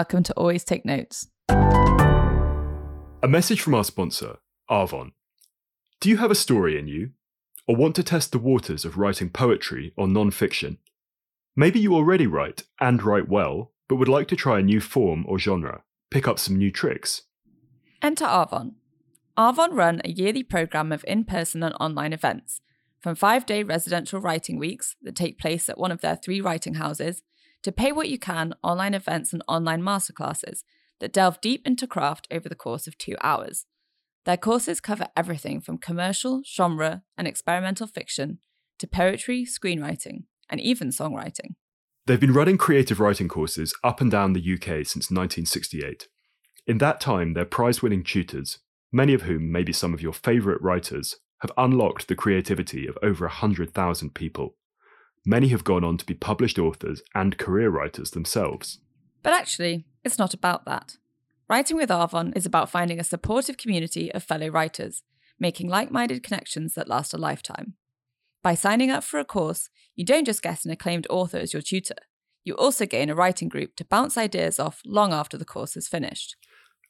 welcome to Always Take Notes. A message from our sponsor, Arvon. Do you have a story in you? Or want to test the waters of writing poetry or non fiction? Maybe you already write and write well, but would like to try a new form or genre, pick up some new tricks. Enter Arvon. Arvon run a yearly programme of in person and online events, from five day residential writing weeks that take place at one of their three writing houses, to pay what you can online events and online masterclasses that delve deep into craft over the course of two hours. Their courses cover everything from commercial, genre, and experimental fiction to poetry, screenwriting, and even songwriting. They've been running creative writing courses up and down the UK since 1968. In that time, their prize winning tutors, many of whom may be some of your favourite writers, have unlocked the creativity of over 100,000 people. Many have gone on to be published authors and career writers themselves. But actually, it's not about that. Writing with Arvon is about finding a supportive community of fellow writers, making like minded connections that last a lifetime. By signing up for a course, you don't just get an acclaimed author as your tutor, you also gain a writing group to bounce ideas off long after the course is finished.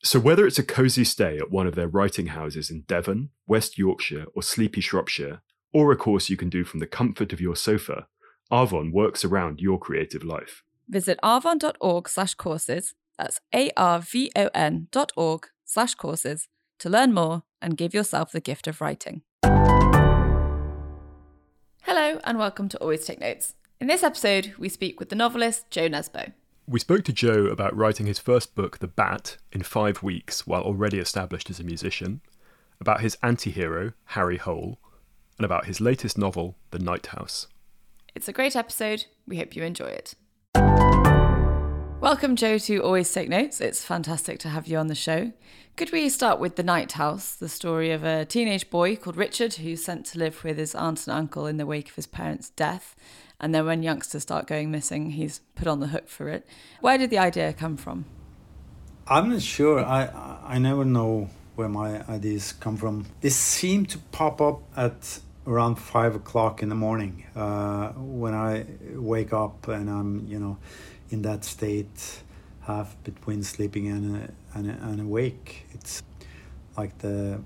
So, whether it's a cosy stay at one of their writing houses in Devon, West Yorkshire, or sleepy Shropshire, or a course you can do from the comfort of your sofa, Arvon works around your creative life. Visit arvon.org slash courses, that's A-R-V-O-N dot org slash courses, to learn more and give yourself the gift of writing. Hello and welcome to Always Take Notes. In this episode, we speak with the novelist Jo Nesbø. We spoke to Jo about writing his first book, The Bat, in five weeks while already established as a musician, about his anti hero, Harry Hole, and about his latest novel, The Night House. It's a great episode. We hope you enjoy it. Welcome, Jo, to Always Take Notes. It's fantastic to have you on the show. Could we start with The Night House, the story of a teenage boy called Richard who's sent to live with his aunt and uncle in the wake of his parents' death? And then when youngsters start going missing, he's put on the hook for it. Where did the idea come from? I'm not sure. I I never know where my ideas come from. They seem to pop up at around five o'clock in the morning uh, when I wake up and I'm you know in that state half between sleeping and and, and awake. It's like the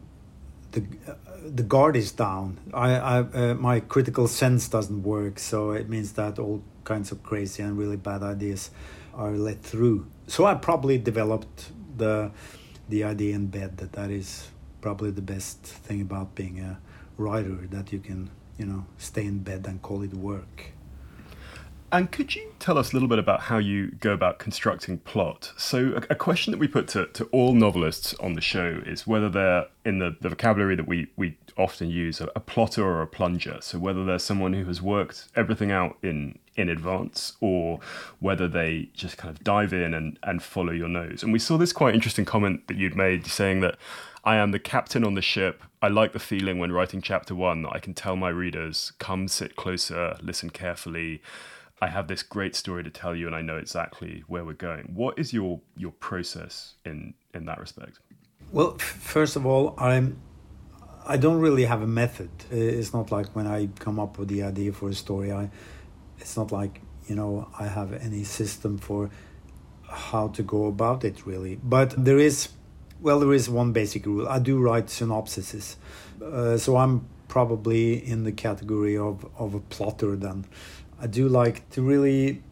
the uh, the guard is down. I, I uh, my critical sense doesn't work, so it means that all kinds of crazy and really bad ideas are let through. So I probably developed the the idea in bed that that is probably the best thing about being a writer that you can you know stay in bed and call it work. And could you tell us a little bit about how you go about constructing plot? So, a, a, question that we put to, to all novelists on the show is whether they're in the, the vocabulary that we, we often use, a, a, plotter or a plunger. So, whether they're someone who has worked everything out in, in advance or whether they just kind of dive in and, and follow your nose. And we saw this quite interesting comment that you'd made saying that I am the captain on the ship. I like the feeling when writing chapter one that I can tell my readers, come sit closer, listen carefully I have this great story to tell you and I know exactly where we're going. What is your your process in in that respect? Well, first of all, I'm I don't really have a method. It's not like when I come up with the idea for a story, I it's not like, you know, I have any system for how to go about it really. But there is well, there is one basic rule. I do write synopsises. Uh, so I'm probably in the category of, of a plotter then. I do like to really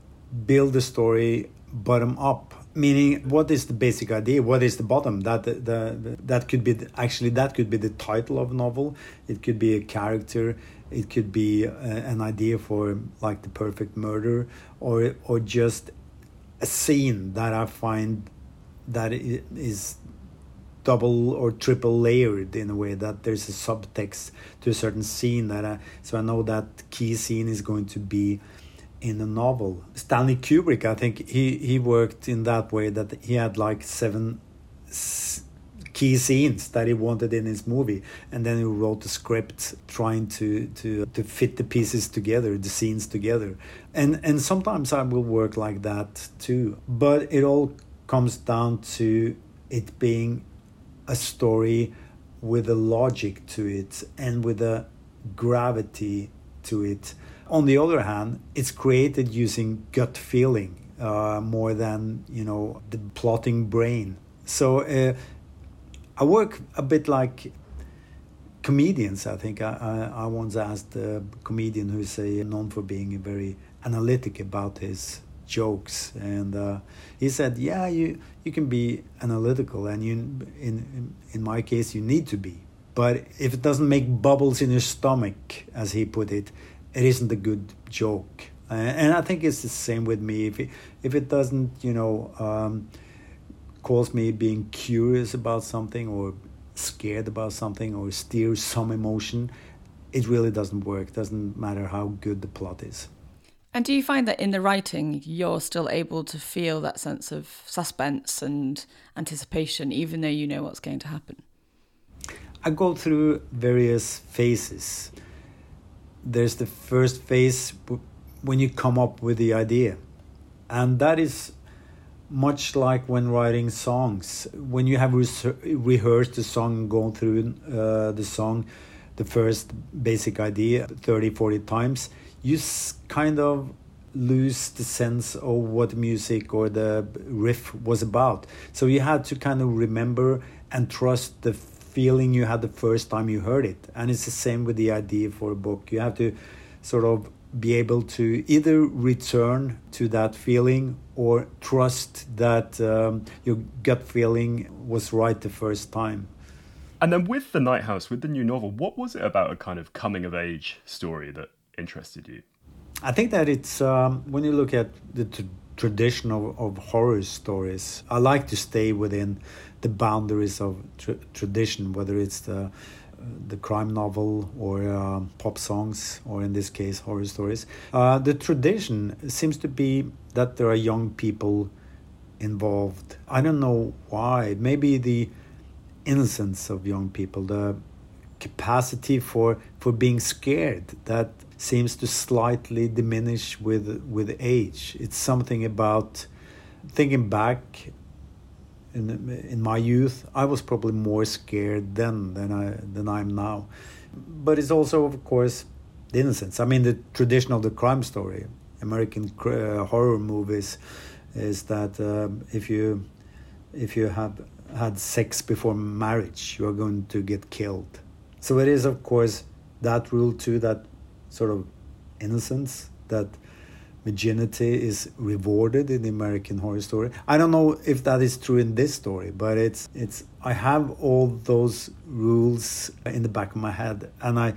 build the story bottom up meaning what is the basic idea what is the bottom that the, the that could be the, actually that could be the title of a novel it could be a character it could be a, uh, an idea for like the perfect murder or or just a scene that i find that is double or triple layered in a way that there's a subtext to a certain scene that I, so I know that key scene is going to be in a novel. Stanley Kubrick, I think he he worked in that way that he had like seven key scenes that he wanted in his movie and then he wrote the script trying to to to fit the pieces together the scenes together and and sometimes i will work like that too but it all comes down to it being a story with a logic to it and with a gravity to it. On the other hand, it's created using gut feeling. uh, more than you know the plotting brain. So uh, I work a bit like comedians. I think I, I, I once asked a comedian who's a, known for being very analytic about his jokes, and uh, he said, "Yeah, you you can be analytical, and you in in my case you need to be, but if it doesn't make bubbles in your stomach, as he put it, it isn't a good joke." And I think it's the same with me. If it, if it doesn't, you know, um, cause me being curious about something or scared about something or steer some emotion, it really doesn't work. Doesn't matter how good the plot is. And do you find that in the writing, you're still able to feel that sense of suspense and anticipation, even though you know what's going to happen? I go through various phases. There's the first phase when you come up with the idea, and that is much like when writing songs. When you have rehearsed the song gone through uh, the song, the first basic idea 30, 40 times, you kind of lose the sense of what music or the riff was about. So you had to kind of remember and trust the feeling you had the first time you heard it. And it's the same with the idea for a book. You have to sort of be able to either return to that feeling or trust that um, your gut feeling was right the first time. And then with The Night House, with the new novel, what was it about a kind of coming of age story that interested you? I think that it's, um, when you look at the t- tradition of, of, horror stories, I like to stay within the boundaries of tr- tradition, whether it's the the crime novel or uh, pop songs, or in this case, horror stories. Uh, the tradition seems to be that there are young people involved. I don't know why. Maybe the innocence of young people, the capacity for, for being scared that seems to slightly diminish with with age. It's something about thinking back in in my youth, I was probably more scared then than I than I'm now. But it's also, of course, the innocence. I mean, the tradition of the crime story, American uh, horror movies, is that um, if you if you have had sex before marriage, you are going to get killed. So it is, of course, that rule too, that sort of innocence that virginity is rewarded in the American Horror Story. I don't know if that is true in this story, but it's it's I have all those rules in the back of my head, and I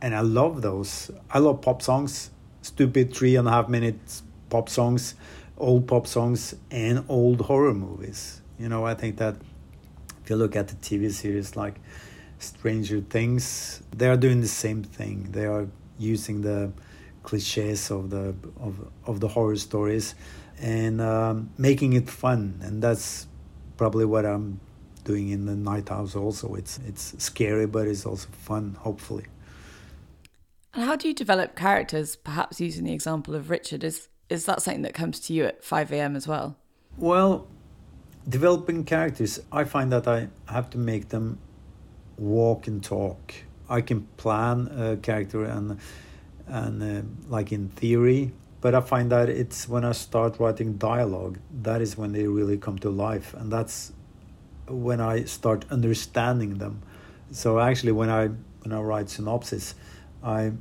and I love those. I love pop songs, stupid three and a half minutes pop songs, old pop songs, and old horror movies. You know, I think that if you look at the TV series like Stranger Things, they are doing the same thing. They are using the cliches of the of of the horror stories and um, making it fun. And that's probably what i'm doing in the night house also. It's it's scary but it's also fun hopefully. And how do you develop characters perhaps using the example of richard? Is is that something that comes to you at 5 a.m as well? Well developing characters i find that i have to make them walk and talk i can plan a character and and uh, like in theory but i find that it's when i start writing dialogue that is when they really come to life and that's when i start understanding them. So actually when i when i write synopsis i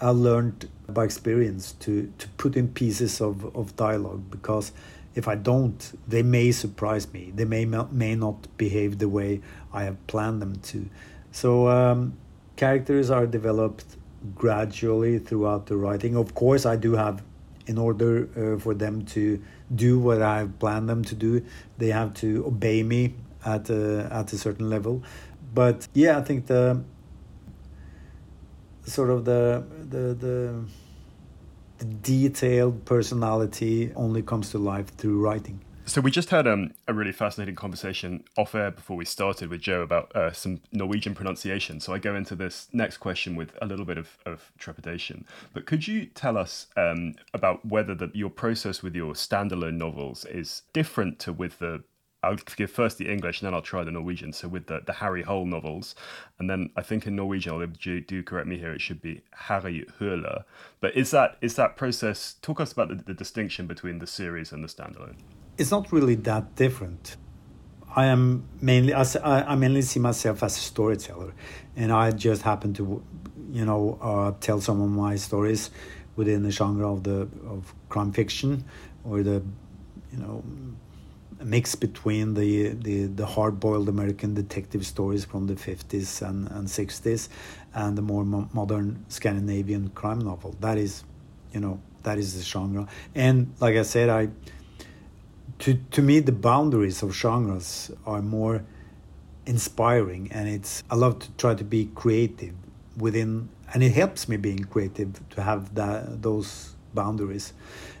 i learned by experience to to put in pieces of of dialogue because if i don't they may surprise me. They may may not behave the way i have planned them to so um, characters are developed gradually throughout the writing. Of course, I do have, in order uh, for them to do what I've planned them to do, they have to obey me at a, at a certain level. But yeah, I think the sort of the the the, the detailed personality only comes to life through writing. So we just had um, a really fascinating conversation off air before we started with Jo about uh, some Norwegian pronunciation. So I go into this next question with a little bit of, of trepidation. But could you tell us um, about whether the, your process with your standalone novels is different to with the I'll give first the English and then I'll try the Norwegian. So with the, the Harry Hole novels, and then I think in Norwegian, although do, do correct me here, it should be Harry Höhle. But is that is that process? Talk us about the, the distinction between the series and the standalone. It's not really that different. I am mainly I, I mainly see myself as a storyteller, and I just happen to, you know, uh, tell some of my stories within the genre of the of crime fiction or the, you know, mix between the, the, the hard-boiled American detective stories from the 50s and, and 60s and the more mo- modern Scandinavian crime novel. That is, you know, that is the genre. And like I said, I to to me the boundaries of genres are more inspiring, and it's I love to try to be creative within, and it helps me being creative to have that those boundaries.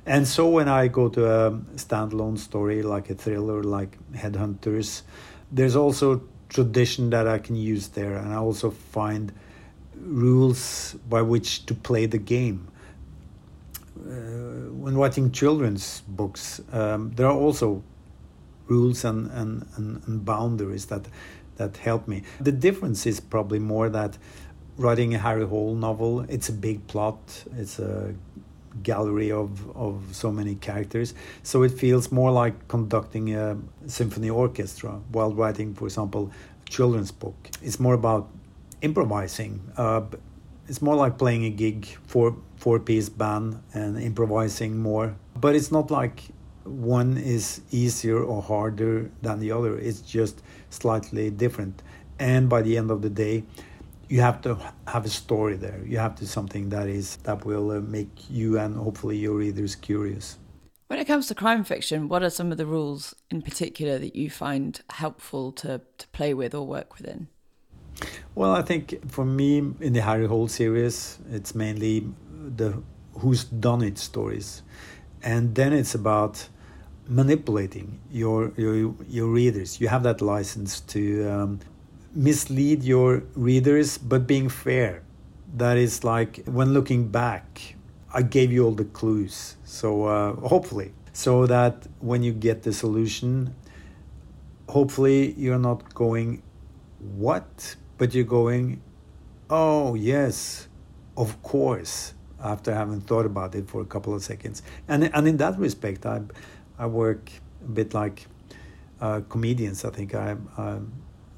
And so when I go to a standalone story like a thriller like Headhunters, there's also tradition that I can use there, and I also find rules by which to play the game. Uh, when writing children's books, um, there are also rules and, and, and, and boundaries that that help me. The difference is probably more that writing a Harry Hole novel, it's a big plot, it's a gallery of, of so many characters. So it feels more like conducting a symphony orchestra while writing, for example, a children's book. It's more about improvising. Uh, it's more like playing a gig for four piece band and improvising more. But it's not like one is easier or harder than the other. It's just slightly different. And by the end of the day, you have to have a story there. You have to something that is that will uh, make you and hopefully your readers curious. When it comes to crime fiction, what are some of the rules in particular that you find helpful to, to play with or work within? Well, I think for me in the Harry Hole series, it's mainly the who's done it stories, and then it's about manipulating your your your readers. You have that license to um, mislead your readers, but being fair. That is like when looking back, I gave you all the clues. So uh, hopefully, so that when you get the solution, hopefully you're not going, what? But you're going, oh yes, of course. After having thought about it for a couple of seconds, and and in that respect, I I work a bit like uh, comedians. I think I, I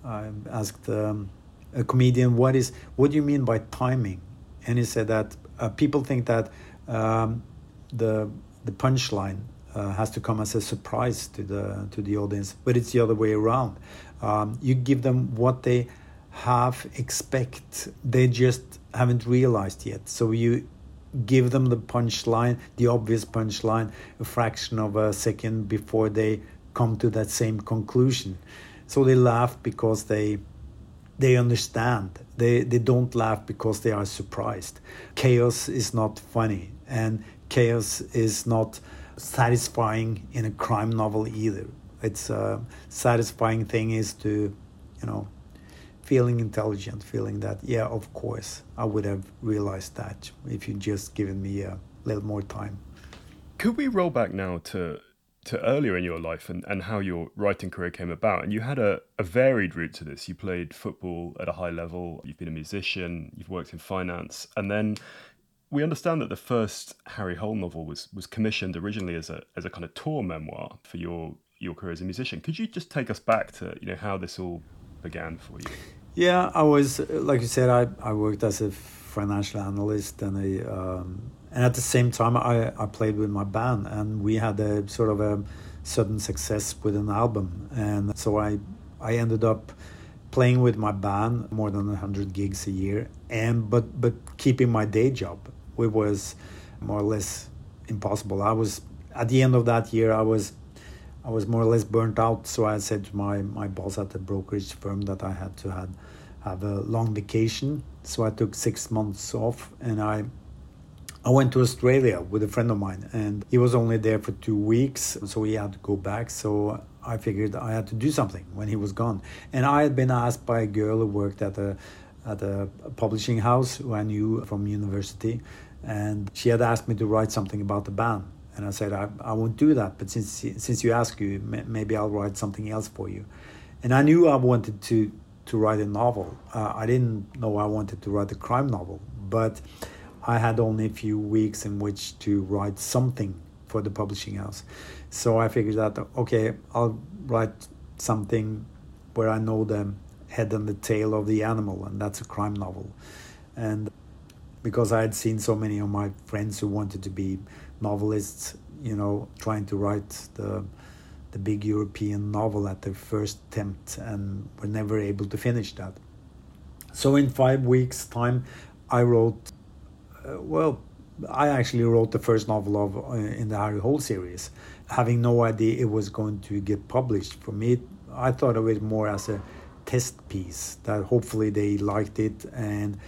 I asked um, a comedian, "What is? What do you mean by timing?" And he said that uh, people think that um, the the punchline uh, has to come as a surprise to the to the audience, but it's the other way around. Um, you give them what they half expect; they just haven't realized yet. So you give them the punchline, the obvious punchline, a fraction of a second before they come to that same conclusion. So they laugh because they they understand. They they don't laugh because they are surprised. Chaos is not funny, and chaos is not satisfying in a crime novel either. It's a satisfying thing is to, you know, feeling intelligent, feeling that yeah, of course, I would have realized that if you'd just given me a little more time. Could we roll back now to to earlier in your life and, and how your writing career came about. And you had a, a varied route to this. You played football at a high level, you've been a musician, you've worked in finance, and then we understand that the first Harry Hole novel was was commissioned originally as a as a kind of tour memoir for your your career as a musician. Could you just take us back to you know how this all began for you? Yeah, I was like you said, I, I worked as a financial analyst and a um, and at the same time I, I played with my band and we had a sort of a sudden success with an album. And so I I ended up playing with my band more than 100 gigs a year. And but but keeping my day job it was more or less impossible. I was at the end of that year I was I was more or less burnt out so I said to my my boss at the brokerage firm that I had to have have a long vacation so I took 6 months off and I I went to Australia with a friend of mine, and he was only there for two weeks, so he had to go back. So I figured I had to do something when he was gone. And I had been asked by a girl who worked at a at a publishing house who I knew from university, and she had asked me to write something about the band. And I said, I, I won't do that. But since since you ask you, maybe I'll write something else for you. And I knew I wanted to to write a novel. Uh, I didn't know I wanted to write a crime novel, but I had only a few weeks in which to write something for the publishing house. So I figured that okay, I'll write something where I know the head and the tail of the animal, and that's a crime novel. And because I had seen so many of my friends who wanted to be novelists, you know, trying to write the the big European novel at their first attempt and were never able to finish that. So in five weeks' time, I wrote. Uh, well, I actually wrote the first novel of uh, in the Harry Hole series, having no idea it was going to get published. For me, I thought of it more as a test piece that hopefully they liked it and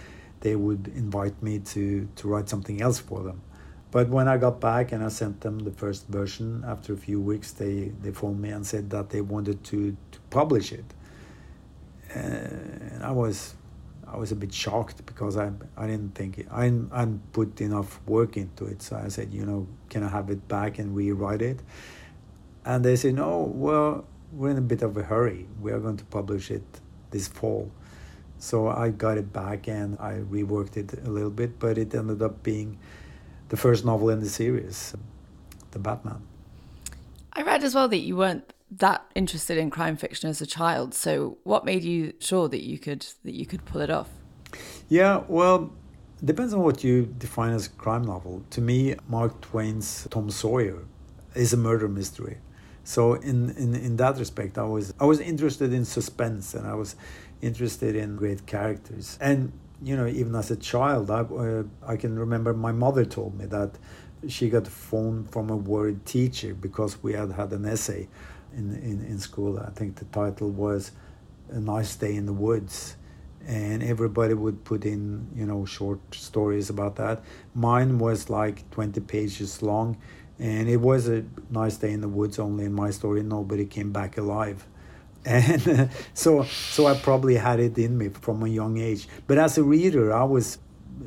they would invite me to, to write something else for them. But when I got back and I sent them the first version, after a few weeks, they, they phoned me and said that they wanted to, to publish it. And I was I was a bit shocked because I I didn't think I I put enough work into it. So I said, you know, can I have it back and rewrite it? And they said, no, well, we're in a bit of a hurry. We are going to publish it this fall. So I got it back and I reworked it a little bit, but it ended up being the first novel in the series, The Batman. I read as well that you weren't that interested in crime fiction as a child. So what made you sure that you could that you could pull it off? Yeah, well, depends on what you define as a crime novel. To me, Mark Twain's Tom Sawyer is a murder mystery. So in, in, in that respect, I was I was interested in suspense and I was interested in great characters. And you know, even as a child, I uh, I can remember my mother told me that she got a phone from a worried teacher because we had had an essay in, in, in school. I think the title was A Nice Day in the Woods. And everybody would put in, you know, short stories about that. Mine was like 20 pages long. And it was a nice day in the woods, only in my story, nobody came back alive. And so, so I probably had it in me from a young age. But as a reader, I was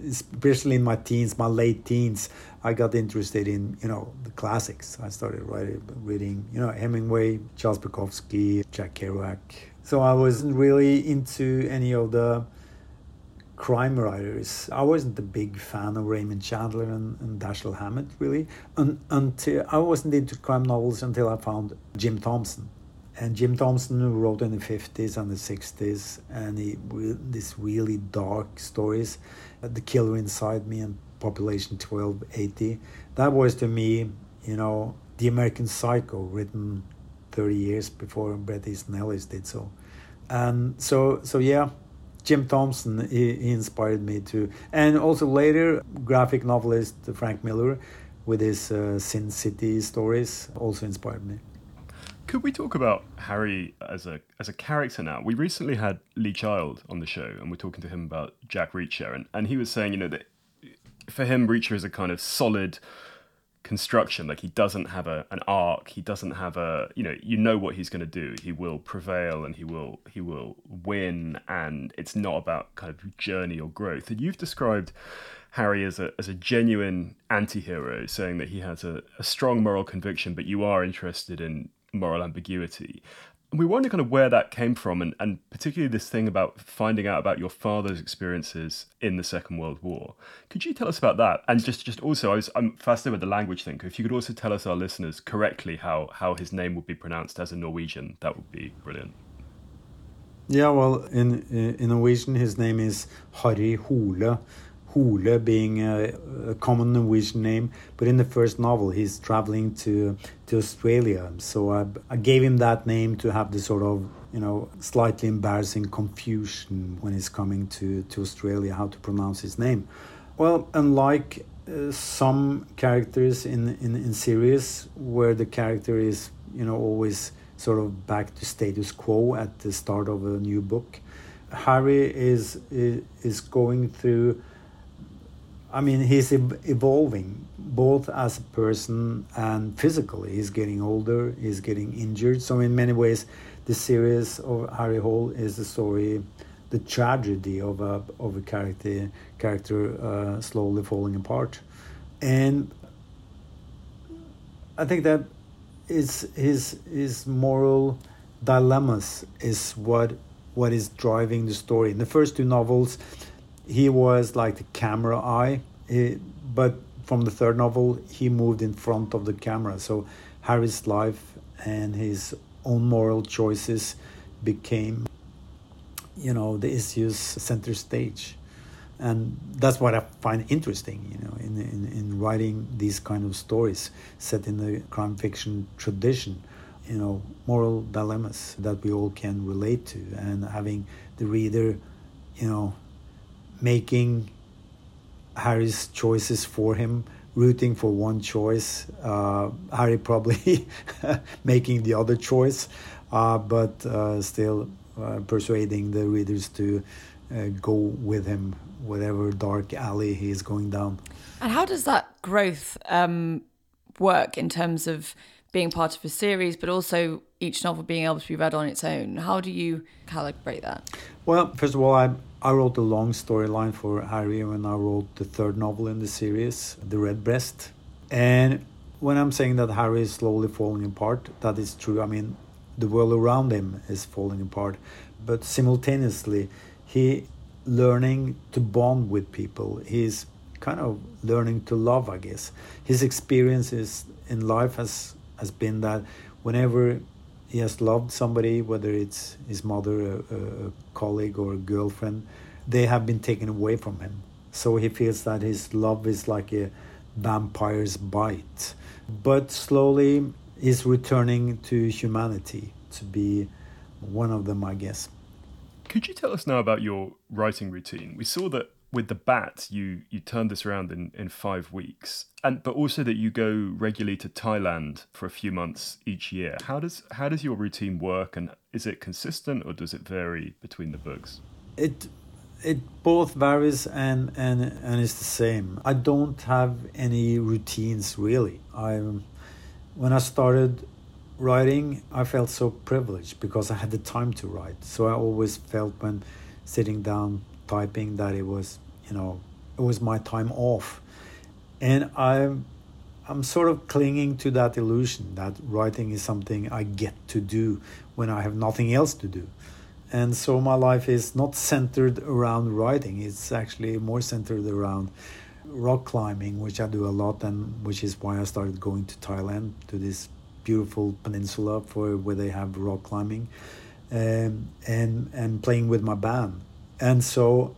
especially in my teens, my late teens, I got interested in you know the classics. I started writing, reading you know Hemingway, Charles Bukowski, Jack Kerouac. So I wasn't really into any of the crime writers. I wasn't a big fan of Raymond Chandler and, and Dashiell Hammett really. and, until I wasn't into crime novels until I found Jim Thompson. And Jim Thompson wrote in the 50s and the 60s, and he these really dark stories. The Killer Inside Me and Population 1280. That was to me, you know, the American Psycho, written 30 years before Bret Easton Ellis did so. And so, so yeah, Jim Thompson, he, he inspired me to. And also later, graphic novelist Frank Miller with his uh, Sin City stories also inspired me. Could we talk about Harry as a as a character now? We recently had Lee Child on the show, and we're talking to him about Jack Reacher, and, and he was saying, you know, that for him, Reacher is a kind of solid construction. Like he doesn't have a an arc. He doesn't have a you know you know what he's going to do. He will prevail and he will he will win. And it's not about kind of journey or growth. And you've described Harry as a as a genuine anti-hero, saying that he has a, a strong moral conviction, but you are interested in moral ambiguity. And we wonder kind of where that came from and, and particularly this thing about finding out about your father's experiences in the second world war. Could you tell us about that? And just just also I was, i'm fascinated with the language thing if you could also tell us our listeners correctly how how his name would be pronounced as a norwegian that would be brilliant. Yeah well in in norwegian his name is harry hole Hole being a, a, common Norwegian name, but in the first novel he's traveling to to Australia. So I, I gave him that name to have the sort of you know slightly embarrassing confusion when he's coming to to Australia how to pronounce his name. Well, unlike uh, some characters in, in in series where the character is you know always sort of back to status quo at the start of a new book, Harry is is, is going through I mean, he's evolving both as a person and physically. He's getting older, he's getting injured. So, in many ways, the series of Harry Hole is the story, the tragedy of a, of a character, character uh, slowly falling apart. And I think that is his his moral dilemmas is what what is driving the story. In the first two novels, he was like the camera eye, he, but from the third novel, he moved in front of the camera. So Harry's life and his own moral choices became, you know, the issues center stage. And that's what I find interesting, you know, in, in, in writing these kind of stories set in the crime fiction tradition you know moral dilemmas that we all can relate to and having the reader you know making harry's choices for him rooting for one choice uh, harry probably making the other choice uh, but uh, still uh, persuading the readers to uh, go with him whatever dark alley he is going down and how does that growth um, work in terms of being part of a series, but also each novel being able to be read on its own. How do you calibrate that? Well, first of all, I I wrote a long storyline for Harry when I wrote the third novel in the series, The Redbreast. And when I'm saying that Harry is slowly falling apart, that is true. I mean, the world around him is falling apart, but simultaneously, he learning to bond with people. He's kind of learning to love, I guess. His experiences in life has has been that whenever he has loved somebody, whether it's his mother, a, a, colleague, or a girlfriend, they have been taken away from him. So he feels that his love is like a vampire's bite. But slowly he's returning to humanity to be one of them, I guess. Could you tell us now about your writing routine? We saw that with the bat, you you turned this around in, in five weeks, and but also that you go regularly to Thailand for a few months each year. How does how does your routine work, and is it consistent or does it vary between the books? It it both varies and and and it's the same. I don't have any routines really. i'm when I started writing, I felt so privileged because I had the time to write. So I always felt when sitting down typing that it was you know it was my time off. And i'm i'm sort of clinging to that illusion that writing is something i get to do when i have nothing else to do. And so my life is not centered around writing. It's actually more centered around rock climbing which i do a lot and which is why i started going to thailand to this beautiful peninsula for where they have rock climbing um, and and playing with my band. And so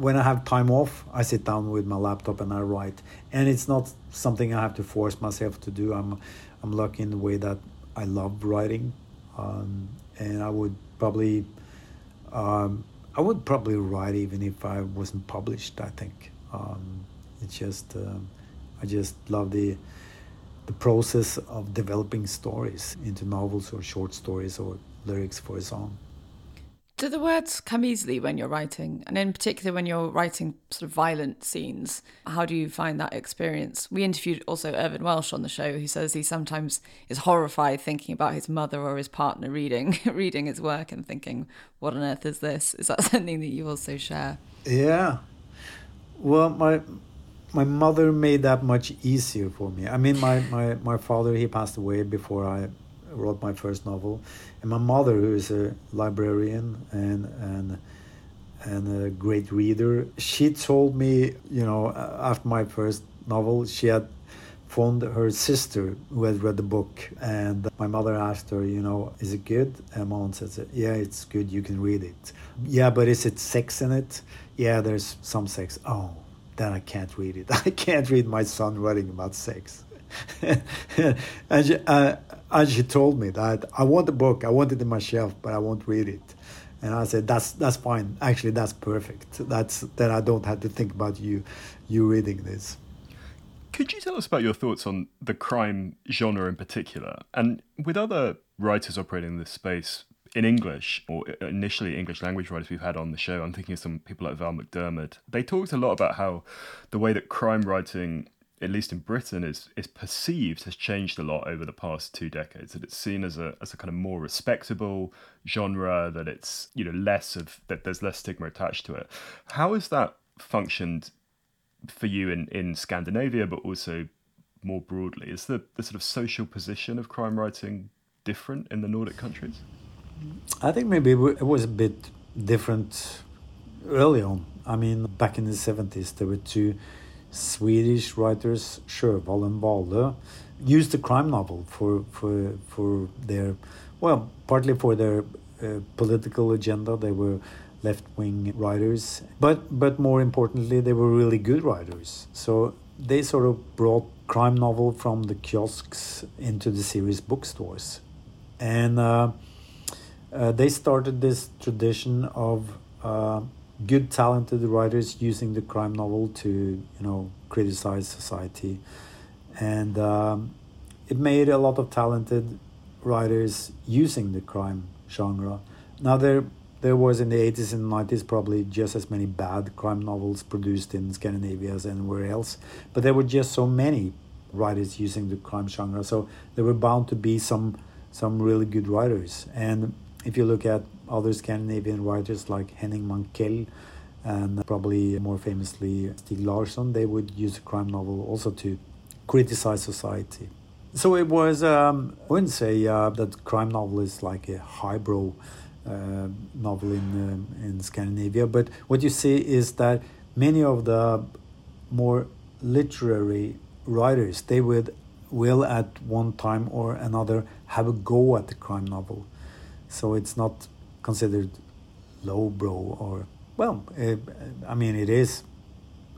when I have time off, I sit down with my laptop and I write. And it's not something I have to force myself to do. I'm I'm lucky in the way that I love writing, um, and I would probably um, I would probably write even if I wasn't published. I think um, it's just um, I just love the the process of developing stories into novels or short stories or lyrics for a song. Do the words come easily when you're writing? And in particular, when you're writing sort of violent scenes, how do you find that experience? We interviewed also Irvine Welsh on the show, who says he sometimes is horrified thinking about his mother or his partner reading reading his work and thinking, what on earth is this? Is that something that you also share? Yeah. Well, my my mother made that much easier for me. I mean, my, my, my father, he passed away before I wrote my first novel, and my mother, who is a librarian and and and a great reader, she told me, you know, after my first novel, she had phoned her sister who had read the book, and my mother asked her, you know, is it good? And my mom said, yeah, it's good. You can read it. Yeah, but is it sex in it? Yeah, there's some sex. Oh, then I can't read it. I can't read my son writing about sex. and she, uh, and she told me that I want the book, I want it in my shelf, but I won't read it. And I said, "That's that's fine. Actually, that's perfect. That's then I don't have to think about you, you reading this." Could you tell us about your thoughts on the crime genre in particular, and with other writers operating in this space in English, or initially English language writers we've had on the show? I'm thinking of some people like Val McDermid. They talked a lot about how the way that crime writing at least in Britain, is is perceived has changed a lot over the past two decades. That it's seen as a as a kind of more respectable genre. That it's you know less of that there's less stigma attached to it. How has that functioned for you in in Scandinavia, but also more broadly? Is the, the sort of social position of crime writing different in the Nordic countries? I think maybe it was a bit different early on. I mean, back in the 70s, there were two Swedish writers, Sjöwall and Wahlöö, used the crime novel for, for, for their, well, partly for their uh, political agenda. They were left wing writers, but, but more importantly, they were really good writers. So they sort of brought crime novel from the kiosks into the serious bookstores. And uh, uh, they started this tradition of uh, good, talented writers using the crime novel to, you know, criticize society, and um, it made a lot of talented writers using the crime genre. Now there, there was in the eighties and nineties probably just as many bad crime novels produced in Scandinavia as anywhere else, but there were just so many writers using the crime genre, so there were bound to be some some really good writers. And if you look at other Scandinavian writers like Henning Mankell and probably more famously Stieg Larsson, they would use a crime novel also to criticize society. So it was, um, I wouldn't say uh, that crime novel is like a highbrow uh, novel in, uh, in Scandinavia, but what you see is that many of the more literary writers, they would will at one time or another have a go at the crime novel so it's not considered lowbrow or well, uh, I mean it is.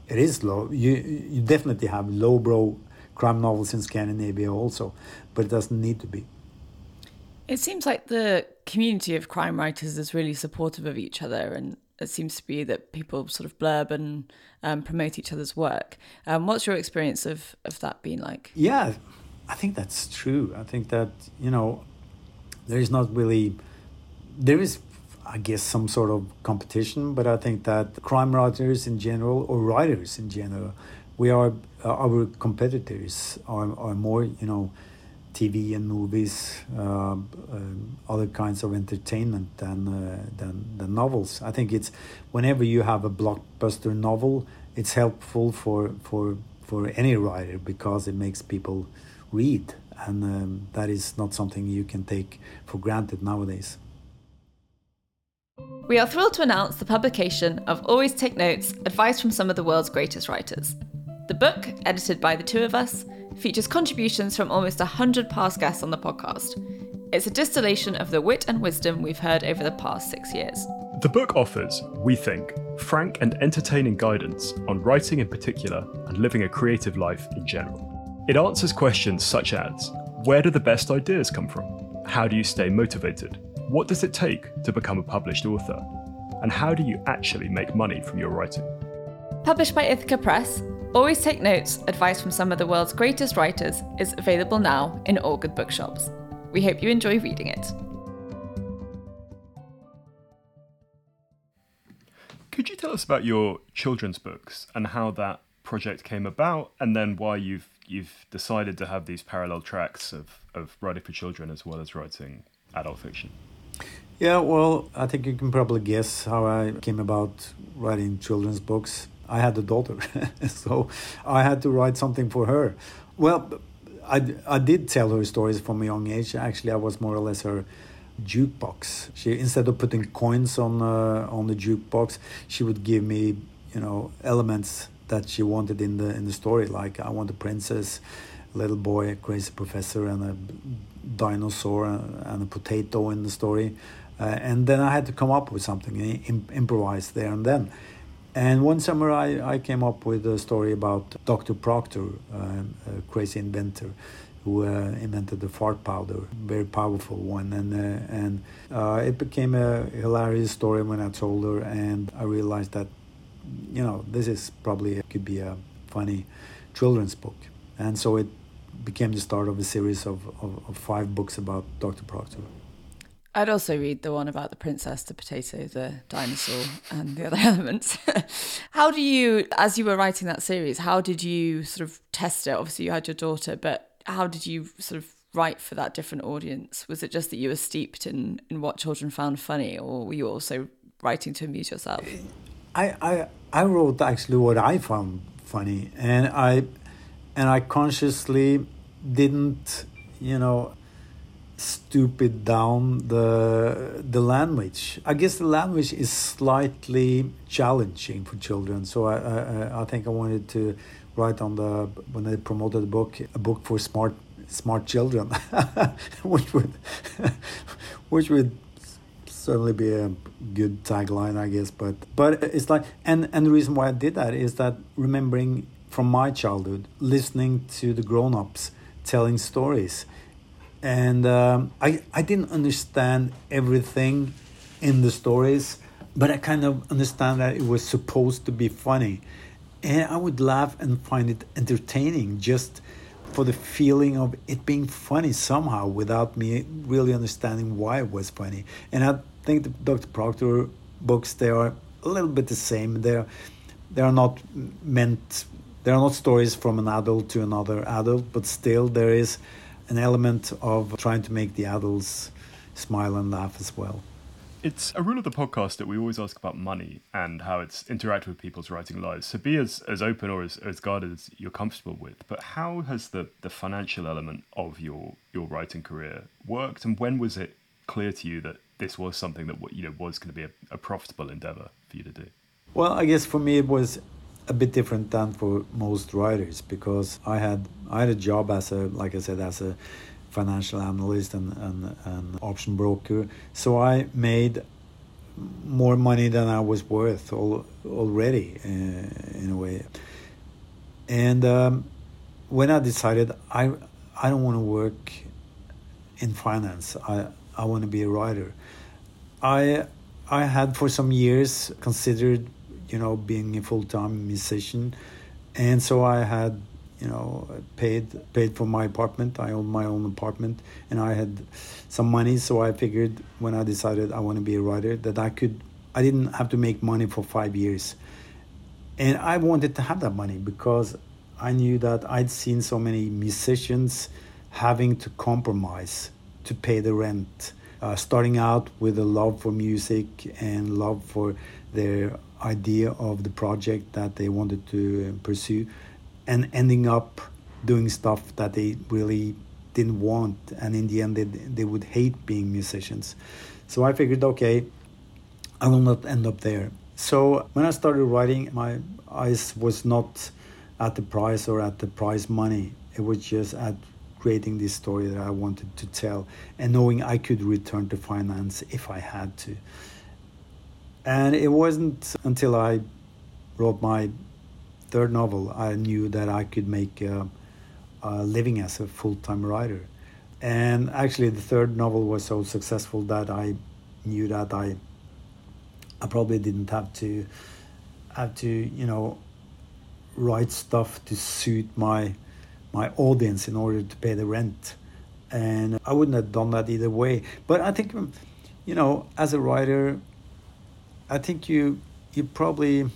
It is low. You you definitely have lowbrow crime novels in Scandinavia also, but it doesn't need to be. It seems like the community of crime writers is really supportive of each other, and it seems to be that people sort of blurb and um, promote each other's work. Um, what's your experience of, of that being like? Yeah, I think that's true. I think that, you know, there is not really there is I guess some sort of competition, but I think that crime writers in general or writers in general, we are uh, our competitors are, are more you know TV and movies, uh, uh, other kinds of entertainment than, uh, than than novels. I think it's whenever you have a blockbuster novel, it's helpful for for for any writer because it makes people read and um, that is not something you can take for granted nowadays. We are thrilled to announce the publication of Always Take Notes Advice from Some of the World's Greatest Writers. The book, edited by the two of us, features contributions from almost 100 past guests on the podcast. It's a distillation of the wit and wisdom we've heard over the past six years. The book offers, we think, frank and entertaining guidance on writing in particular and living a creative life in general. It answers questions such as where do the best ideas come from? How do you stay motivated? What does it take to become a published author? And how do you actually make money from your writing? Published by Ithaka Press, Always Take Notes Advice from Some of the World's Greatest Writers is available now in all good bookshops. We hope you enjoy reading it. Could you tell us about your children's books and how that project came about, and then why you've you've decided to have these parallel tracks of, of writing for children as well as writing adult fiction? Yeah, well, I think you can probably guess how I came about writing children's books. I had a daughter, so I had to write something for her. Well, I, I did tell her stories from a young age. Actually, I was more or less her jukebox. She instead of putting coins on uh, on the jukebox, she would give me you know elements that she wanted in the in the story. Like I want a princess, little boy, a crazy professor, and a dinosaur and a potato in the story. Uh, and then I had to come up with something, imp- improvise there and then. And one summer I, I came up with a story about Dr. Proctor, uh, a crazy inventor who uh, invented the fart powder, very powerful one. And, uh, and uh, it became a hilarious story when I told her, and I realized that, you know, this is probably could be a funny children's book. And so it became the start of a series of, of, of five books about Dr. Proctor. I'd also read the one about the princess, the potato, the dinosaur, and the other elements. how do you, as you were writing that series, how did you sort of test it? Obviously, you had your daughter, but how did you sort of write for that different audience? Was it just that you were steeped in, in what children found funny, or were you also writing to amuse yourself? I, I, I wrote actually what I found funny, and I and I consciously didn't, you know, stupid down the the language. I guess the language is slightly challenging for children, so I I, I think I wanted to write on the when they promoted the book a book for smart smart children, which would which would certainly be a good tagline, I guess. But but it's like and and the reason why I did that is that remembering from my childhood, listening to the grown ups telling stories, and um, I I didn't understand everything in the stories, but I kind of understand that it was supposed to be funny, and I would laugh and find it entertaining just for the feeling of it being funny somehow without me really understanding why it was funny. And I think the Dr. Proctor books they are a little bit the same. They're they are not meant they are not stories from an adult to another adult, but still there is an element of trying to make the adults smile and laugh as well. It's a rule of the podcast that we always ask about money and how it's interacted with people's writing lives. So be as, as open or as, as guarded as you're comfortable with. But how has the, the financial element of your, your writing career worked and when was it clear to you that this was something that you know was going to be a, a profitable endeavor for you to do? Well, I guess for me it was a bit different than for most writers because I had I had a job as a like I said as a financial analyst and, and, and option broker. So I made more money than I was worth all, already uh, in a way. And um, when I decided I I don't want to work in finance, I I want to be a writer. I I had for some years considered you know being a full time musician, and so I had you know paid paid for my apartment i owned my own apartment and i had some money so i figured when i decided i want to be a writer that i could i didn't have to make money for five years and i wanted to have that money because i knew that i'd seen so many musicians having to compromise to pay the rent uh, starting out with a love for music and love for their idea of the project that they wanted to pursue and ending up doing stuff that they really didn't want. And in the end they, they would hate being musicians. So i figured okay i will not end up there. So when i started writing my eyes was not at the price or at the prize money. It was just at creating this story that i wanted to tell and knowing i could return to finance if i had to and it wasn't until i wrote my third novel, I knew that I could make a, a living as a full time writer. And actually, the third novel was so successful that I knew that I I probably didn't have to have to you know write stuff to suit my my audience in order to pay the rent. And I wouldn't have done that either way. But I think you know as a writer I think you you probably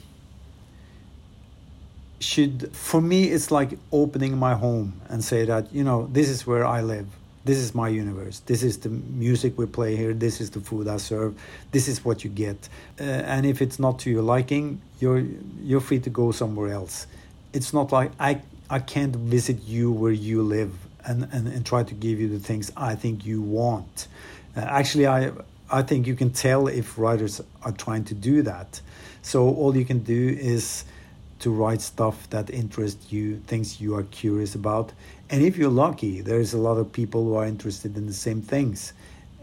should for me it's like opening my home and say that you know this is where i live. This is my universe. This is the music we play here. This is the food i serve. This is what you get. Uh, and if it's not to your liking you're you're free to go somewhere else. It's not like i i can't visit you where you live and and, and try to give you the things i think you want uh, actually i i think you can tell if writers are trying to do that so all you can do is to write stuff that interests you, things you are curious about. And if you're lucky, there's a lot of people who are interested in the same things.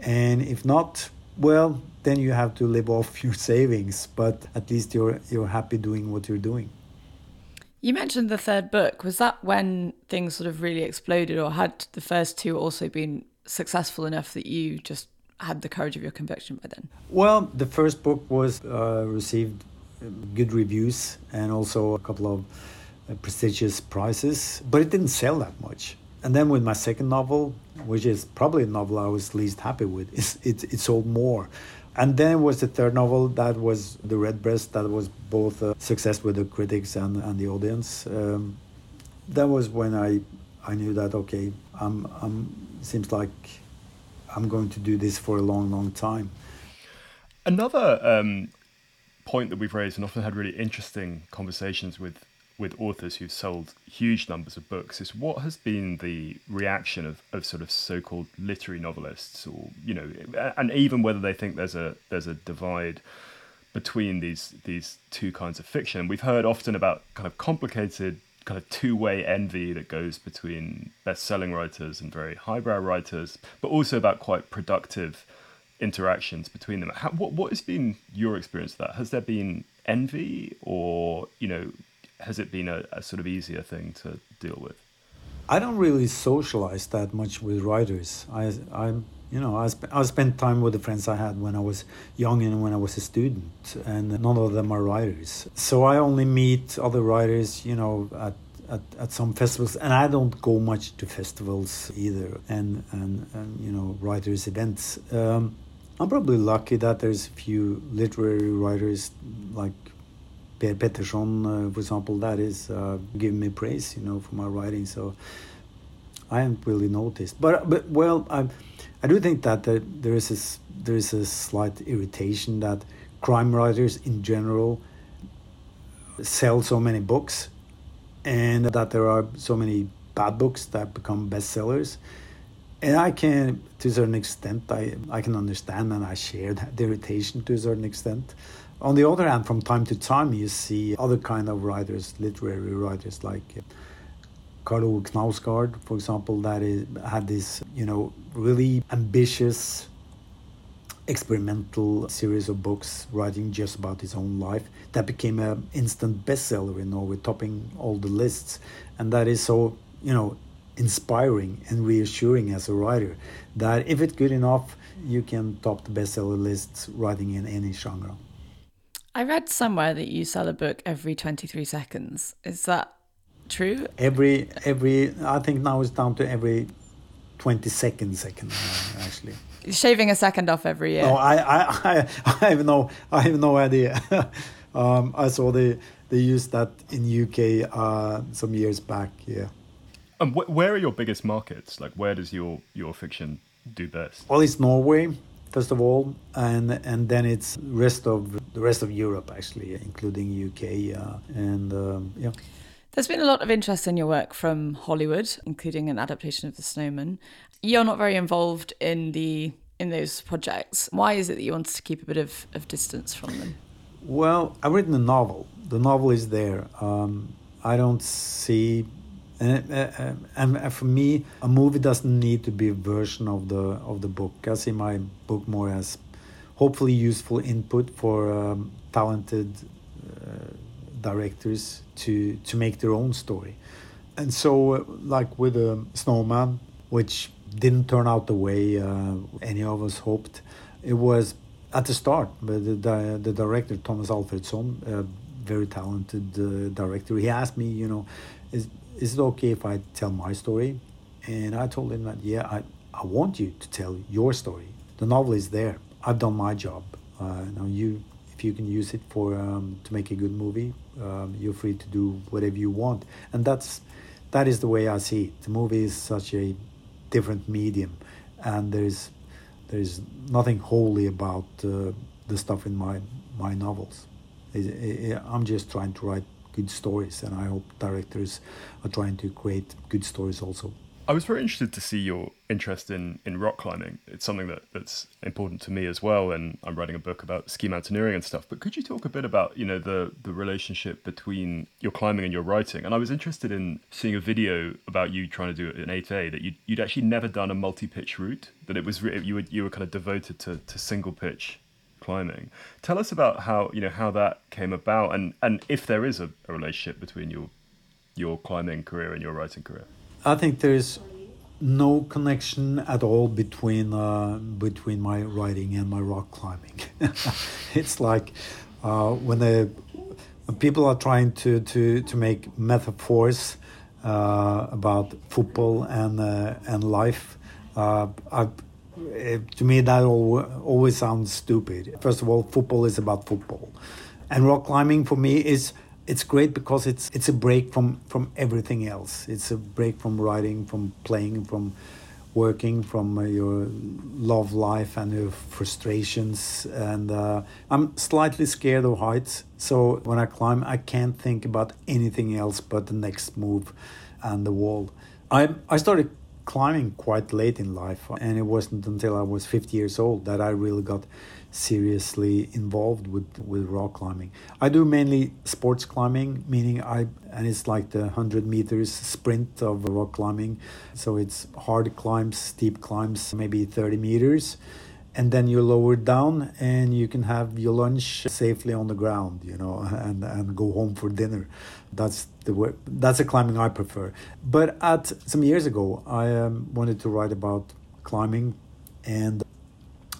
And if not, well, then you have to live off your savings, but at least you're you're happy doing what you're doing. You mentioned the third book. Was that when things sort of really exploded, or had the first two also been successful enough that you just had the courage of your conviction by then? Well, the first book was uh, received good reviews and also a couple of uh, prestigious prizes, but it didn't sell that much. And then with my second novel, which is probably the novel I was least happy with, it, it sold more. And then was the third novel that was The Redbreast, that was both a success with the critics and, and the audience. Um, that was when I, I knew that, okay, I'm, I'm, seems like I'm going to do this for a long, long time. Another um, point that we've raised and often had really interesting conversations with with authors who've sold huge numbers of books is what has been the reaction of, of sort of so-called literary novelists or you know and even whether they think there's a there's a divide between these these two kinds of fiction. We've heard often about kind of complicated kind of two-way envy that goes between best-selling writers and very highbrow writers but also about quite productive interactions between them. How, what, what has been your experience of that? Has there been envy or you know has it been a, a sort of easier thing to deal with? I don't really socialize that much with writers. I, I, you know, I, sp- I spent time with the friends I had when I was young and when I was a student, and none of them are writers. So I only meet other writers, you know, at at, at some festivals, and I don't go much to festivals either, and and, and you know, writers events. Um, I'm probably lucky that there's a few literary writers like Per Petterson, uh, for example, that is uh, giving me praise, you know, for my writing. So I haven't really noticed, but but well, I I do think that there, there is a, there is a slight irritation that crime writers in general sell so many books, and that there are so many bad books that become bestsellers. And I can, to a certain extent, I, I can understand and I share that irritation to a certain extent. On the other hand, from time to time, you see other kind of writers, literary writers like uh, Karl Ove Knausgård, for example, that is, had this, you know, really ambitious experimental series of books writing just about his own life that became an instant bestseller in Norway, topping all the lists. And that is so, you know, inspiring and reassuring as a writer that if it's good enough, you can top the bestseller lists writing in any genre. I read somewhere that you sell a book every 23 seconds. Is that true? Every, every, I think now it's down to every 20 seconds, second, uh, actually. Shaving a second off every year. No, I, I, I, I have no, I have no idea. um, I saw they, they used that in UK uh, some years back. Yeah. And wh- where are your biggest markets? Like, where does your your fiction do best? Well, it's Norway first of all, and and then it's rest of the rest of Europe actually, including UK uh, and um, yeah. There's been a lot of interest in your work from Hollywood, including an adaptation of The Snowman. You're not very involved in the in those projects. Why is it that you wanted to keep a bit of, of distance from them? Well, I've written a novel. The novel is there. Um, I don't see and, uh, uh, and for me, a movie doesn't need to be a version of the of the book. I see my book more as hopefully useful input for um, talented uh, directors to to make their own story. And so, uh, like with a um, Snowman, which didn't turn out the way uh, any of us hoped, it was at the start. But the, the, the director Tomas Alfredson, a very talented uh, director, he asked me, you know, is is it okay if I tell my story? And I told him that, yeah, I, I want you to tell your story. The novel is there. I've done my job. Uh, now you, if you can use it for um, to make a good movie, um, you're free to do whatever you want. And that's that is the way I see it. The movie is such a different medium, and there's there's nothing holy about uh, the stuff in my my novels. It, it, I'm just trying to write good stories, and I hope directors are trying to create good stories also. I was very interested to see your interest in, in rock climbing. It's something that, that's important to me as well, and I'm writing a book about ski mountaineering and stuff. But could you talk a bit about you know the the relationship between your climbing and your writing? And I was interested in seeing a video about you trying to do an 8A that you'd, you'd actually never done a multi pitch route. That it was you were you were kind of devoted to, to single pitch climbing. Tell us about how you know how that came about, and and if there is a, a relationship between your your climbing career and your writing career. I think there is no connection at all between uh, between my writing and my rock climbing. it's like uh, when the when people are trying to to to make metaphors uh, about football and uh, and life. Uh, I it, to me that always sounds stupid. First of all, football is about football, and rock climbing for me is it's great because it's it's a break from from everything else. It's a break from writing, from playing, from working from uh, your love life and your frustrations and uh, i'm slightly scared of heights so when i climb i can't think about anything else but the next move and the wall i i started climbing quite late in life and it wasn't until i was 50 years old that i really got seriously involved with, with rock climbing. I do mainly sports climbing, meaning I and it's like the 100 meters sprint of rock climbing. So it's hard climbs, steep climbs, maybe 30 meters. And then you lower down and you can have your lunch safely on the ground, you know, and, and go home for dinner. That's the way, that's the climbing I prefer. But at some years ago, I um, wanted to write about climbing and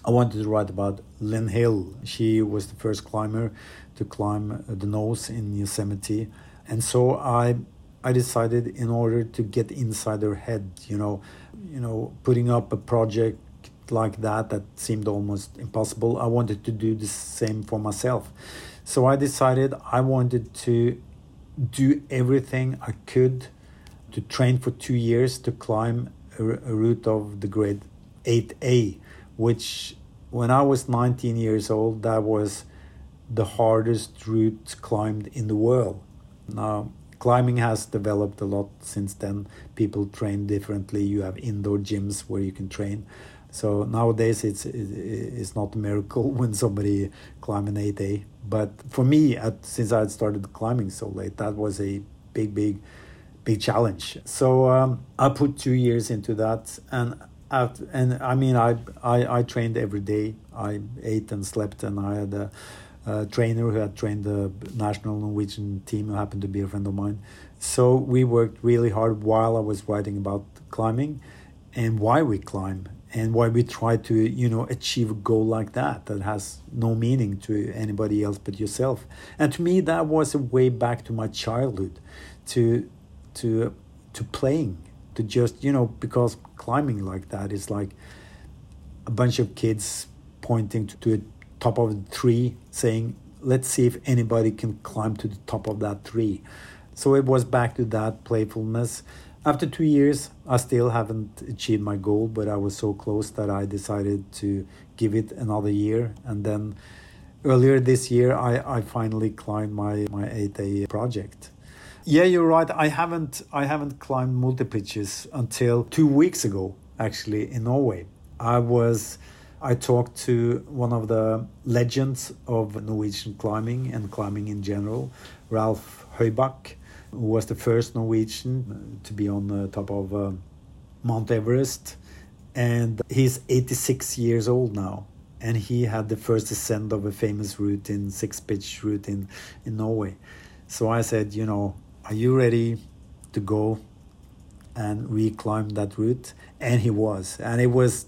I wanted to write about Lynn Hill. She was the first climber to climb the nose in Yosemite. And so I I decided in order to get inside her head, you know, you know, putting up a project like that that seemed almost impossible. I wanted to do the same for myself. So I decided I wanted to do everything I could to train for two years to climb a, a route of the grade 8A which when I was 19 years old, that was the hardest route climbed in the world. Now, climbing has developed a lot since then. People train differently. You have indoor gyms where you can train. So nowadays, it's it's not a miracle when somebody climb an 8A. But for me, at, since I had started climbing so late, that was a big, big, big challenge. So um, I put two years into that, and after, and I mean, I, I, I trained every day. I ate and slept, and I had a, a, trainer who had trained the national Norwegian team, who happened to be a friend of mine. So we worked really hard while I was writing about climbing, and why we climb, and why we try to, you know, achieve a goal like that that has no meaning to anybody else but yourself. And to me, that was a way back to my childhood, to, to, to playing to just you know because climbing like that is like a bunch of kids pointing to, the top of the tree saying let's see if anybody can climb to the top of that tree so it was back to that playfulness after two years i still haven't achieved my goal but i was so close that i decided to give it another year and then earlier this year i, I finally climbed my, my 8a project yeah, you're right. I haven't I haven't climbed multi pitches until two weeks ago, actually in Norway. I was I talked to one of the legends of Norwegian climbing and climbing in general, Ralph Høibakk, who was the first Norwegian to be on the top of uh, Mount Everest. And he's 86 years old now. And he had the first ascent of a famous route in six pitch route in, in Norway. So I said, you know, are you ready to go and reclimb that route? And he was, and it was,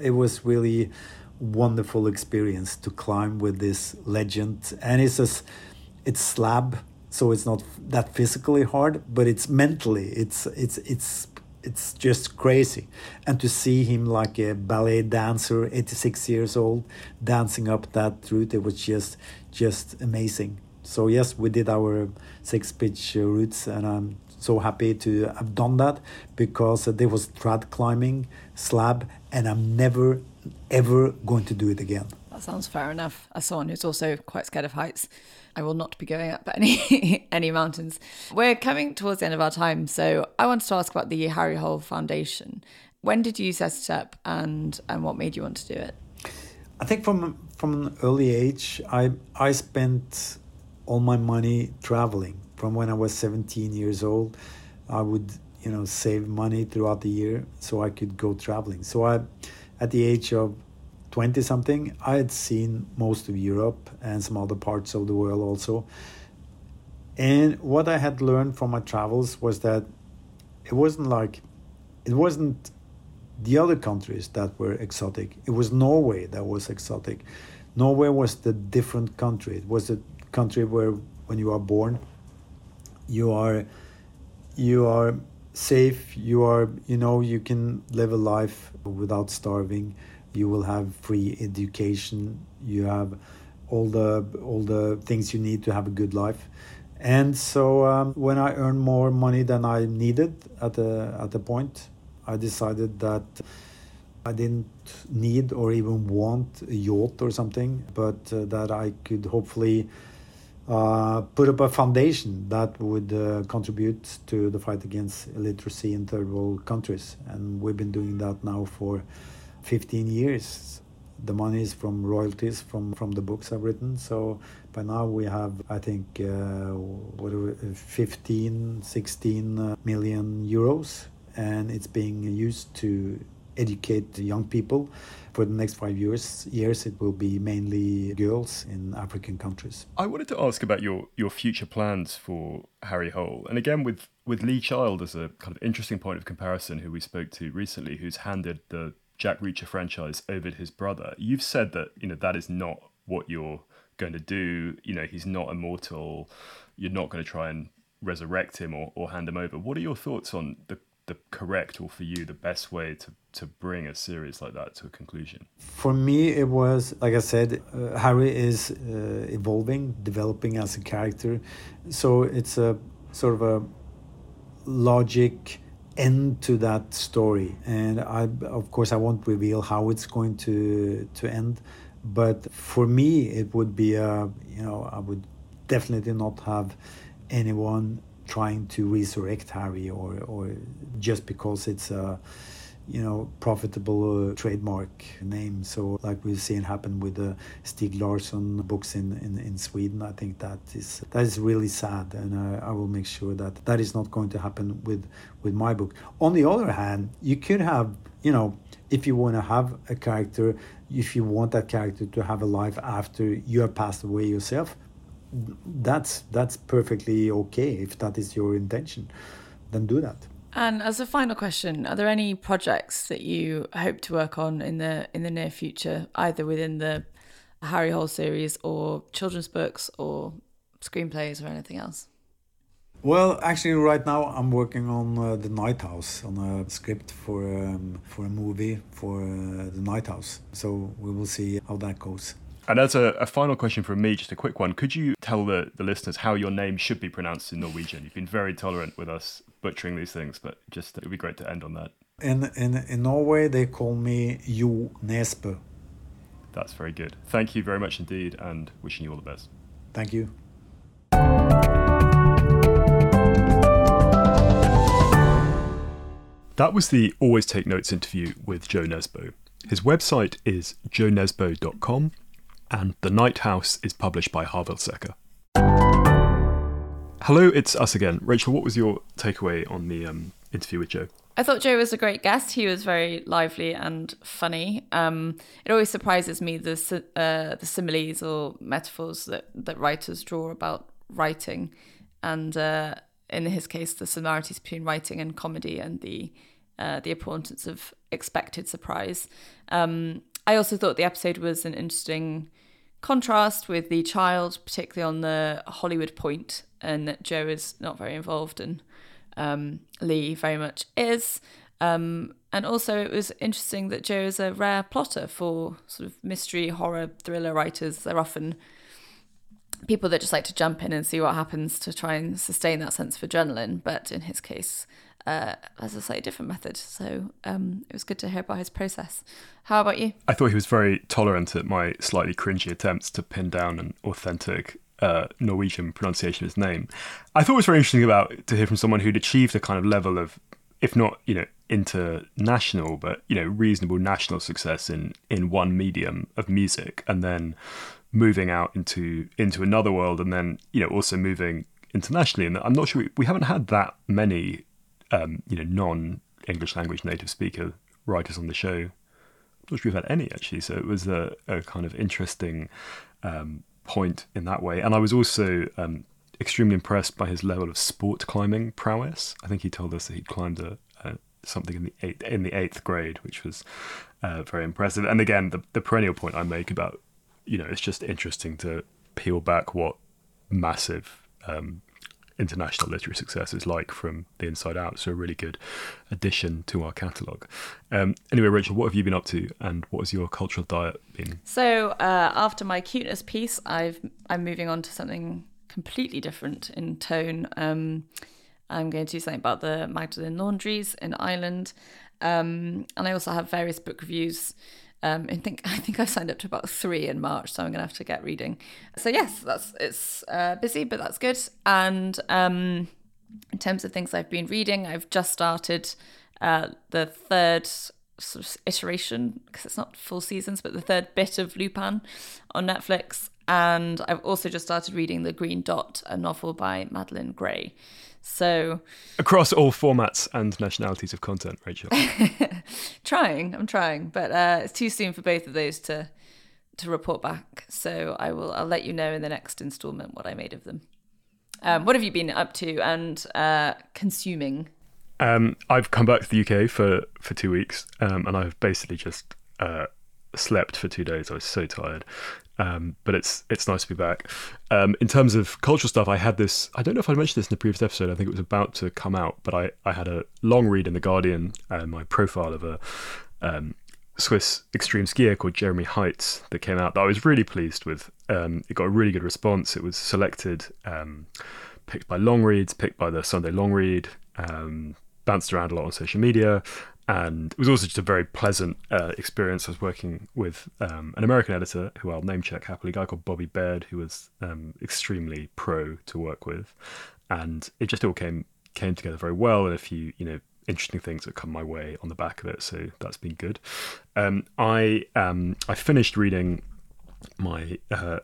it was really wonderful experience to climb with this legend. And it's just, it's slab, so it's not that physically hard, but it's mentally, it's it's it's it's just crazy. And to see him like a ballet dancer, 86 years old, dancing up that route, it was just just amazing. So yes, we did our six pitch uh, routes, and I'm so happy to have done that because there was trad climbing, slab, and I'm never ever going to do it again. That sounds fair enough. As someone who's also quite scared of heights, I will not be going up any any mountains. We're coming towards the end of our time, so I wanted to ask about the Harry Hole Foundation. When did you set it up, and and what made you want to do it? I think from from an early age, I I spent all my money traveling. From when I was 17 years old, I would you know save money throughout the year so I could go traveling. So I, at the age of 20 something, I had seen most of Europe and some other parts of the world also. And what I had learned from my travels was that it wasn't like, it wasn't the other countries that were exotic. It was Norway that was exotic. Norway was the different country. It was a country where when you are born you are you are safe you are you know you can live a life without starving you will have free education you have all the all the things you need to have a good life and so um, when i earned more money than i needed at the at the point I decided that I didn't need or even want a yacht or something, but uh, that I could hopefully uh, put up a foundation that would uh, contribute to the fight against illiteracy in third world countries. And we've been doing that now for 15 years. The money is from royalties from, from the books I've written. So by now we have, I think, uh, what are we, 15, 16 uh, euros, and it's being used to educate young people. For the next five years, years it will be mainly girls in African countries. I wanted to ask about your your future plans for Harry Hole, and again with with Lee Child as a kind of interesting point of comparison, who we spoke to recently, who's handed the Jack Reacher franchise over his brother. You've said that you know that is not what you're going to do. You know, he's not immortal. You're not going to try and resurrect him or, or hand him over. What are your thoughts on the the correct or for you the best way to to bring a series like that to a conclusion? For me, it was like I said, uh, Harry is uh, evolving, developing as a character, so it's a sort of a logic end to that story. And i of course i won't reveal how it's going to to end. But for me it would be a you know i would definitely not have anyone trying to resurrect Harry or or just because it's a you know profitable uh, trademark name. So like we've seen happen with the Stieg Larsson books in, in, in Sweden. I think that is that is really sad and I, I will make sure that that is not going to happen with with my book. On the other hand you could have you know if you want to have a character if you want that character to have a life after you have passed away yourself that's that's perfectly okay if that is your intention. Then do that and as a final question are there any projects that you hope to work on in the in the near future either within the harry hole series or children's books or screenplays or anything else well, actually, right now I'm working on uh, the Night House on a script for um, for a movie for uh, the Night House. So we will see how that goes. And as a, a, final question from me, just a quick one, could you tell the, the listeners how your name should be pronounced in Norwegian? You've been very tolerant with us butchering these things, but just it would be great to end on that. In in, in Norway, they call me Jo Nesbø. That's very good. Thank you very much indeed, and wishing you all the best. Thank you. That was the Always Take Notes interview with Jo Nesbø. His website is jonesbo.com and The Night House is published by Harvill Secker. Hello, it's us again. Rachel, what was your takeaway on the um, interview with Jo? I thought Jo was a great guest. He was very lively and funny. Um, it always surprises me the uh, the similes or metaphors that, that writers draw about writing, and uh, in his case, the similarities between writing and comedy, and the uh, the importance of expected surprise. Um, I also thought the episode was an interesting contrast with the child, particularly on the Hollywood point, and that Jo is not very involved and um, Lee very much is. Um, and also, it was interesting that Jo is a rare plotter for sort of mystery, horror, thriller writers. They're often people that just like to jump in and see what happens to try and sustain that sense of adrenaline. But in his case, uh, as a slightly different method. So um, it was good to hear about his process. How about you? I thought he was very tolerant at my slightly cringy attempts to pin down an authentic uh, Norwegian pronunciation of his name. I thought it was very interesting about to hear from someone who'd achieved a kind of level of, if not you know international, but you know reasonable national success in in one medium of music, and then moving out into into another world, and then you know also moving internationally. And I'm not sure we, we haven't had that many um, you know, non English language native speaker writers on the show. I'm not sure we've had any actually, so it was a, a kind of interesting um, point in that way. And I was also um, extremely impressed by his level of sport climbing prowess. I think he told us that he'd climbed a, a something in the eighth, in the eighth grade, which was uh, very impressive. And again, the, the perennial point I make about you know it's just interesting to peel back what massive um, international literary success is like from the inside out. So a really good addition to our catalogue. Um, anyway, Rachel, what have you been up to, and what has your cultural diet been? So uh, after my cuteness piece, I've I'm moving on to something completely different in tone. Um, I'm going to do something about the Magdalene laundries in Ireland. Um, and I also have various book reviews. Um, I think I think I signed up to about three in March, so I'm gonna have to get reading. So yes, that's it's uh, busy, but that's good. And um, in terms of things I've been reading, I've just started uh, the third sort of iteration because it's not full seasons, but the third bit of Lupin on Netflix. And I've also just started reading The Green Dot, a novel by Madeleine Gray. So across all formats and nationalities of content, Rachel. trying, I'm trying, but uh, it's too soon for both of those to to report back. So I will. I'll let you know in the next instalment what I made of them. Um, what have you been up to and uh, consuming? Um, I've come back to the UK for for two weeks, um, and I've basically just uh, slept for two days. I was so tired, um, but it's it's nice to be back. Um, in terms of cultural stuff, I had this. I don't know if I mentioned this in the previous episode. I think it was about to come out, but I I had a long read in the Guardian, uh, my profile of a. Um, Swiss extreme skier called Jérémie Heitz that came out that I was really pleased with. Um, it got a really good response. It was selected, picked by long reads, picked by the Sunday Longread, um, bounced around a lot on social media. And it was also just a very pleasant uh, experience. I was working with um, an American editor who I'll name check happily, a guy called Bobby Baird, who was um, extremely pro to work with. And it just all came came together very well. And a few, you know, interesting things that come my way on the back of it. So that's been good. Um, I um, I finished reading my uh,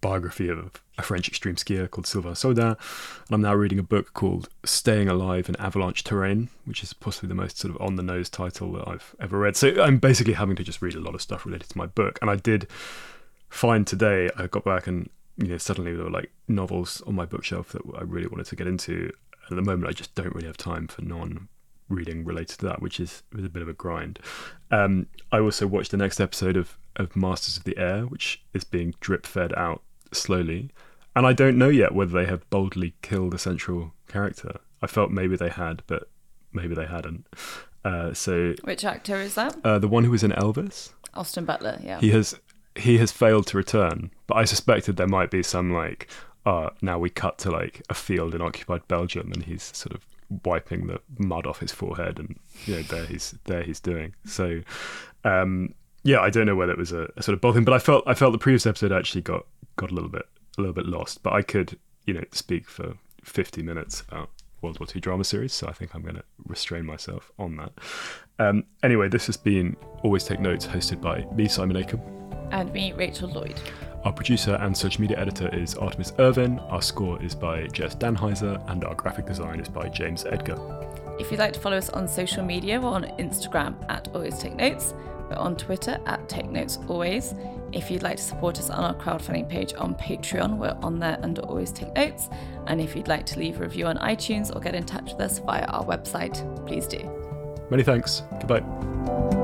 biography of a French extreme skier called Sylvain Saudan, and I'm now reading a book called Staying Alive in Avalanche Terrain, which is possibly the most sort of on the nose title that I've ever read. So I'm basically having to just read a lot of stuff related to my book, and I did find today I got back and you know suddenly there were like novels on my bookshelf that I really wanted to get into. At the moment, I just don't really have time for non reading related to that, which is, is a bit of a grind. Um, I also watched the next episode of, of Masters of the Air, which is being drip fed out slowly. And I don't know yet whether they have boldly killed a central character. I felt maybe they had, but maybe they hadn't. Uh, so, which actor is that? Uh, the one who was in Elvis, Austin Butler. Yeah, he has he has failed to return. But I suspected there might be some like, uh, now we cut to like a field in occupied Belgium, and he's sort of wiping the mud off his forehead, and you know there he's there he's doing. So, um, yeah, I don't know whether it was a, a sort of bold thing, but I felt I felt the previous episode actually got got a little bit a little bit lost. But I could you know speak for fifty minutes about World War II drama series, so I think I'm going to restrain myself on that. Um, anyway, this has been Always Take Notes, hosted by me, Simon Akam. And me, Rachel Lloyd. Our producer and social media editor is Artemis Irvine. Our score is by Jess Dannheisser, and our graphic design is by James Edgar. If you'd like to follow us on social media, we're on Instagram at Always Take Notes. We're on Twitter at Take Notes Always. If you'd like to support us on our crowdfunding page on Patreon, we're on there under Always Take Notes. And if you'd like to leave a review on iTunes or get in touch with us via our website, please do. Many thanks. Goodbye.